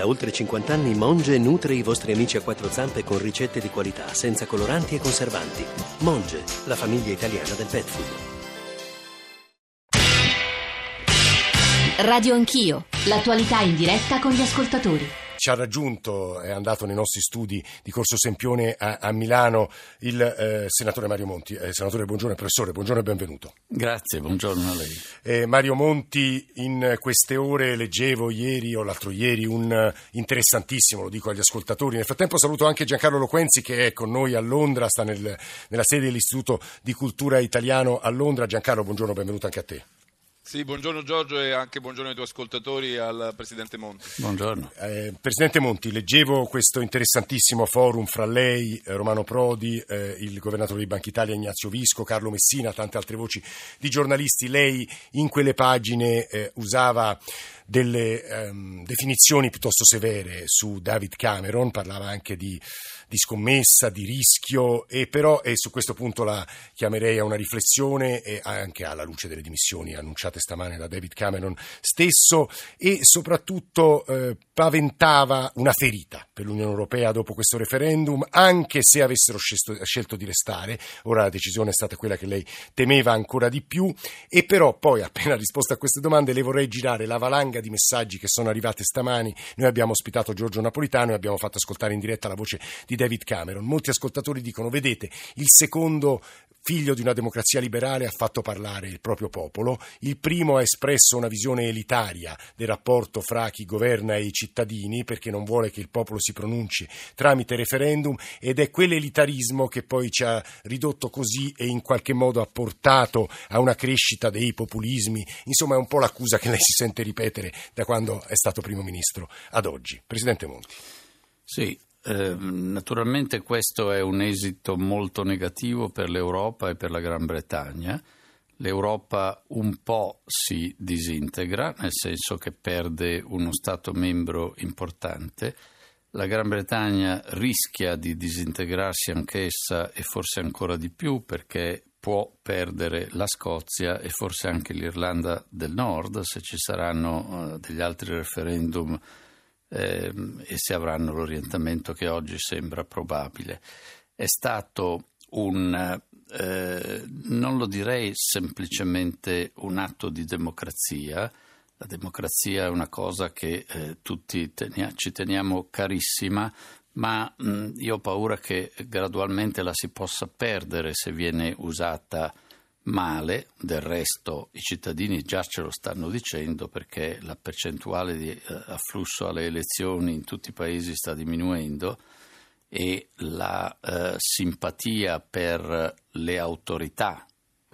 Da oltre 50 anni Monge nutre i vostri amici a quattro zampe con ricette di qualità, senza coloranti e conservanti. Monge, la famiglia italiana del pet food. Radio Anch'io, l'attualità in diretta con gli ascoltatori ci ha raggiunto, è andato nei nostri studi di Corso Sempione a, a Milano il eh, senatore Mario Monti. Eh, senatore, buongiorno, professore, buongiorno e benvenuto. Grazie, buongiorno a lei. Eh, Mario Monti, in queste ore leggevo ieri o l'altro ieri un uh, interessantissimo, lo dico agli ascoltatori. Nel frattempo saluto anche Giancarlo Loquenzi che è con noi a Londra, sta nel, nella sede dell'Istituto di Cultura Italiano a Londra. Giancarlo, buongiorno, benvenuto anche a te. Sì, buongiorno Giorgio e anche buongiorno ai tuoi ascoltatori e al Presidente Monti. Buongiorno. Eh, Presidente Monti, leggevo questo interessantissimo forum fra lei, eh, Romano Prodi, eh, il governatore di Banca Italia Ignazio Visco, Carlo Messina, tante altre voci di giornalisti. Lei in quelle pagine eh, usava delle ehm, definizioni piuttosto severe su David Cameron, parlava anche di di scommessa, di rischio, e però e su questo punto la chiamerei a una riflessione e anche alla luce delle dimissioni annunciate stamane da David Cameron stesso e soprattutto eh, paventava una ferita per l'Unione Europea dopo questo referendum, anche se avessero scelto, scelto di restare. Ora la decisione è stata quella che lei temeva ancora di più e però poi appena risposto a queste domande le vorrei girare la valanga di messaggi che sono arrivate stamani. Noi abbiamo ospitato Giorgio Napolitano e abbiamo fatto ascoltare in diretta la voce di David Cameron. Molti ascoltatori dicono, vedete, il secondo figlio di una democrazia liberale, ha fatto parlare il proprio popolo. Il primo ha espresso una visione elitaria del rapporto fra chi governa e i cittadini, perché non vuole che il popolo si pronunci tramite referendum, ed è quell'elitarismo che poi ci ha ridotto così e in qualche modo ha portato a una crescita dei populismi. Insomma, è un po' l'accusa che lei si sente ripetere da quando è stato primo ministro ad oggi. Presidente Monti. Sì, eh, naturalmente questo è un esito molto negativo per l'Europa e per la Gran Bretagna. L'Europa un po' si disintegra, nel senso che perde uno Stato membro importante. La Gran Bretagna rischia di disintegrarsi anch'essa e forse ancora di più perché può perdere la Scozia e forse anche l'Irlanda del Nord se ci saranno uh, degli altri referendum eh, e se avranno l'orientamento che oggi sembra probabile. È stato un, eh, non lo direi semplicemente un atto di democrazia, la democrazia è una cosa che eh, tutti tenia, ci teniamo carissima, ma mh, io ho paura che gradualmente la si possa perdere se viene usata male, del resto i cittadini già ce lo stanno dicendo perché la percentuale di eh, afflusso alle elezioni in tutti i paesi sta diminuendo e la eh, simpatia per le autorità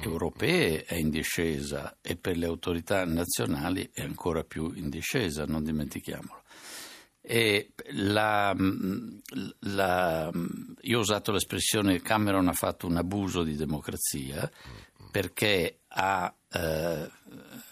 europee è in discesa e per le autorità nazionali è ancora più in discesa, non dimentichiamolo. E la, la, io ho usato l'espressione Cameron ha fatto un abuso di democrazia perché ha, eh,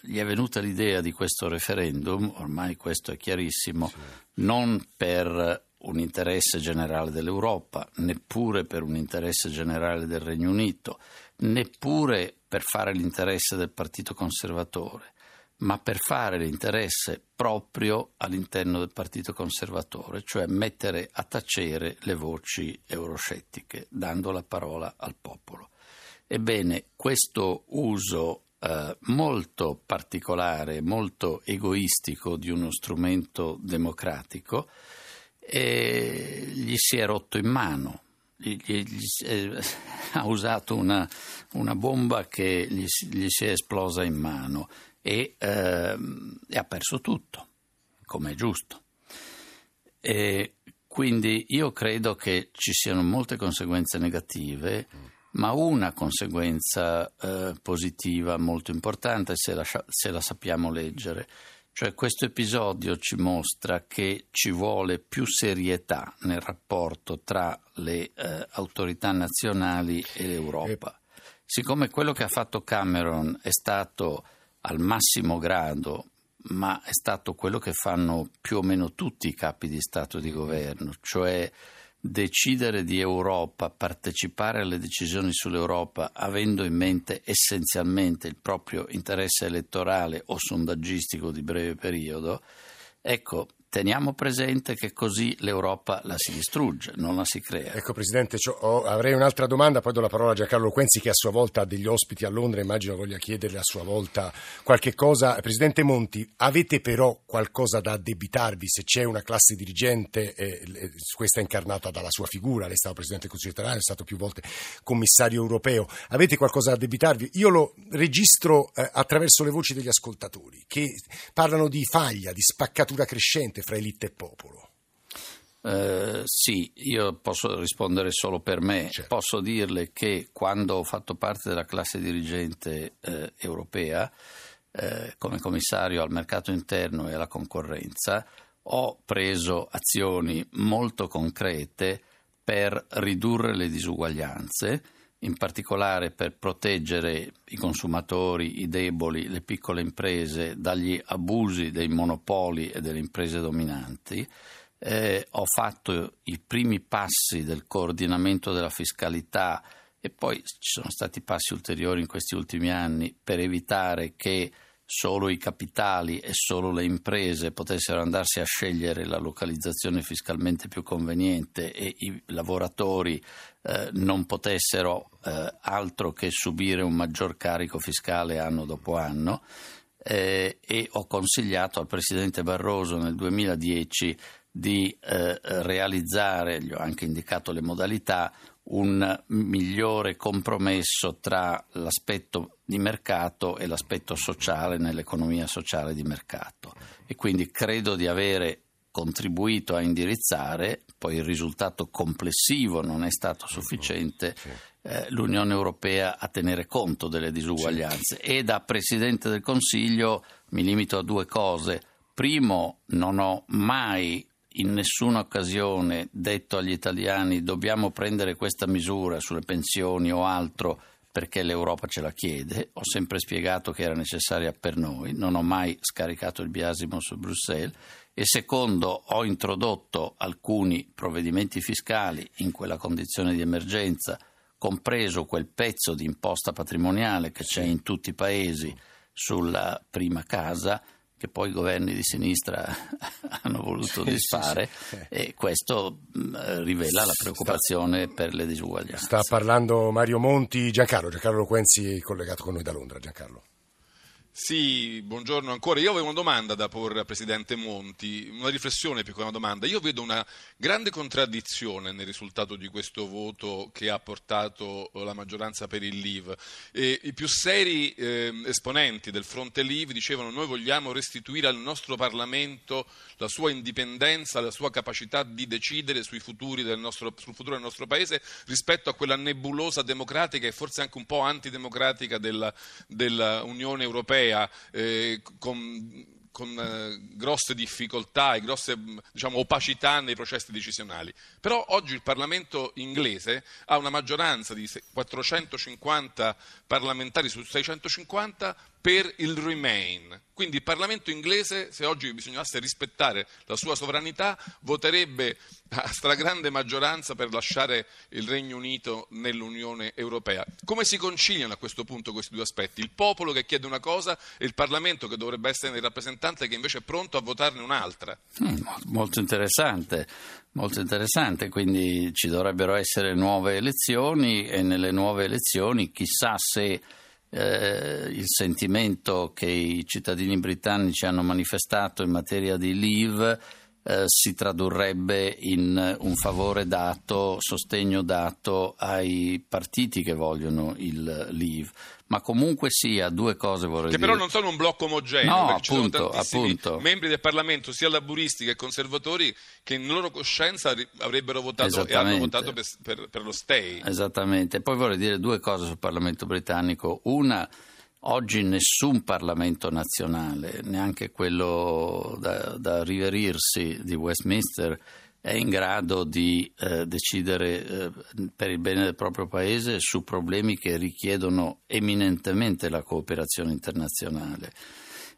gli è venuta l'idea di questo referendum, ormai questo è chiarissimo, sì. non per un interesse generale dell'Europa, neppure per un interesse generale del Regno Unito, neppure per fare l'interesse del Partito Conservatore, ma per fare l'interesse proprio all'interno del Partito Conservatore, cioè mettere a tacere le voci euroscettiche, dando la parola al popolo. Ebbene, questo uso eh, molto particolare, molto egoistico di uno strumento democratico eh, gli si è rotto in mano. Gli, gli, gli, eh, ha usato una, una bomba che gli, si è esplosa in mano e, ehm, e ha perso tutto, come è giusto. E quindi io credo che ci siano molte conseguenze negative ma una conseguenza eh, positiva molto importante se la, se la sappiamo leggere. Cioè questo episodio ci mostra che ci vuole più serietà nel rapporto tra le eh, autorità nazionali e l'Europa. Siccome quello che ha fatto Cameron è stato al massimo grado, ma è stato quello che fanno più o meno tutti i capi di Stato e di governo, cioè decidere di Europa, partecipare alle decisioni sull'Europa avendo in mente essenzialmente il proprio interesse elettorale o sondaggistico di breve periodo, ecco, teniamo presente che così l'Europa la si distrugge, non la si crea. Ecco Presidente, ho, avrei un'altra domanda, poi do la parola a Giancarlo Quenzi che a sua volta ha degli ospiti a Londra, immagino voglia chiederle a sua volta qualche cosa. Presidente Monti, avete però qualcosa da addebitarvi se c'è una classe dirigente, eh, questa è incarnata dalla sua figura, lei è stato Presidente del Consiglio italiano, è stato più volte commissario europeo, avete qualcosa da addebitarvi? Io lo registro eh, attraverso le voci degli ascoltatori che parlano di faglia, di spaccatura crescente fra elite e popolo. Uh, sì, io posso rispondere solo per me. Certo. Posso dirle che quando ho fatto parte della classe dirigente eh, europea, eh, come commissario al mercato interno e alla concorrenza, ho preso azioni molto concrete per ridurre le disuguaglianze in particolare per proteggere i consumatori, i deboli, le piccole imprese dagli abusi dei monopoli e delle imprese dominanti. Eh, ho fatto i primi passi del coordinamento della fiscalità e poi ci sono stati passi ulteriori in questi ultimi anni per evitare che solo i capitali e solo le imprese potessero andarsi a scegliere la localizzazione fiscalmente più conveniente e i lavoratori eh, non potessero eh, altro che subire un maggior carico fiscale anno dopo anno. Eh, e ho consigliato al Presidente Barroso nel 2010 di eh, realizzare, gli ho anche indicato le modalità, un migliore compromesso tra l'aspetto di mercato e l'aspetto sociale nell'economia sociale di mercato. E quindi credo di avere contribuito a indirizzare, poi il risultato complessivo non è stato sufficiente, eh, l'Unione Europea a tenere conto delle disuguaglianze. E da Presidente del Consiglio mi limito a due cose. Primo, non ho mai in nessuna occasione detto agli italiani dobbiamo prendere questa misura sulle pensioni o altro perché l'Europa ce la chiede, ho sempre spiegato che era necessaria per noi, non ho mai scaricato il biasimo su Bruxelles e secondo ho introdotto alcuni provvedimenti fiscali in quella condizione di emergenza, compreso quel pezzo di imposta patrimoniale che c'è in tutti i paesi sulla prima casa che poi i governi di sinistra hanno voluto sì, disfare sì, sì. e questo rivela la preoccupazione sta, per le disuguaglianze. Sta parlando Mario Monti, Giancarlo, Giancarlo Quenzi collegato con noi da Londra. Giancarlo. Sì, buongiorno ancora. Io avevo una domanda da porre al Presidente Monti, una riflessione più che una domanda. Io vedo una grande contraddizione nel risultato di questo voto che ha portato la maggioranza per il Leave. E I più seri eh, esponenti del fronte Leave dicevano noi vogliamo restituire al nostro Parlamento la sua indipendenza, la sua capacità di decidere sul futuro del nostro Paese rispetto a quella nebulosa democratica e forse anche un po' antidemocratica dell'Unione Europea europea eh, con con eh, grosse difficoltà e grosse diciamo, opacità nei processi decisionali. Però oggi il Parlamento inglese ha una maggioranza di 450 parlamentari su 650 per il Remain. Quindi il Parlamento inglese, se oggi bisognasse rispettare la sua sovranità, voterebbe a stragrande maggioranza per lasciare il Regno Unito nell'Unione Europea. Come si conciliano a questo punto questi due aspetti? Il popolo che chiede una cosa e il Parlamento che dovrebbe essere il rappresentante che invece è pronto a votarne un'altra. Mm, molto interessante, molto interessante, quindi ci dovrebbero essere nuove elezioni e nelle nuove elezioni chissà se eh, il sentimento che i cittadini britannici hanno manifestato in materia di leave eh, si tradurrebbe in un favore dato, sostegno dato ai partiti che vogliono il leave. Ma comunque sia, due cose vorrei che dire. Che però non sono un blocco omogeneo, no, perché appunto, ci sono tantissimi appunto. membri del Parlamento, sia laburisti che conservatori, che in loro coscienza avrebbero votato e hanno votato per, per, per lo stay. Esattamente. Poi vorrei dire due cose sul Parlamento britannico. Una Oggi nessun Parlamento nazionale, neanche quello da, da riverirsi di Westminster, è in grado di eh, decidere eh, per il bene del proprio paese su problemi che richiedono eminentemente la cooperazione internazionale.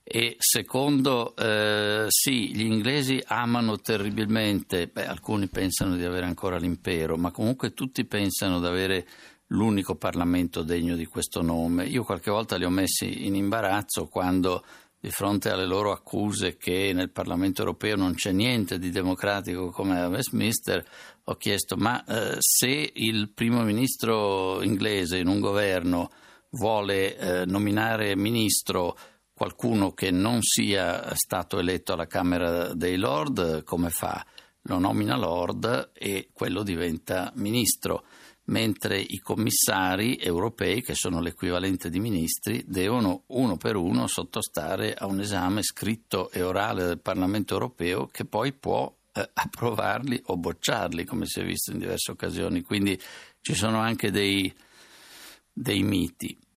E secondo, eh, sì, gli inglesi amano terribilmente, beh, alcuni pensano di avere ancora l'impero, ma comunque tutti pensano di avere l'unico Parlamento degno di questo nome. Io qualche volta li ho messi in imbarazzo quando di fronte alle loro accuse che nel Parlamento europeo non c'è niente di democratico come a Westminster, ho chiesto ma eh, se il primo ministro inglese in un governo vuole eh, nominare ministro qualcuno che non sia stato eletto alla Camera dei Lord, come fa? Lo nomina Lord e quello diventa ministro mentre i commissari europei, che sono l'equivalente di ministri, devono uno per uno sottostare a un esame scritto e orale del Parlamento europeo che poi può eh, approvarli o bocciarli, come si è visto in diverse occasioni. Quindi ci sono anche dei, dei miti.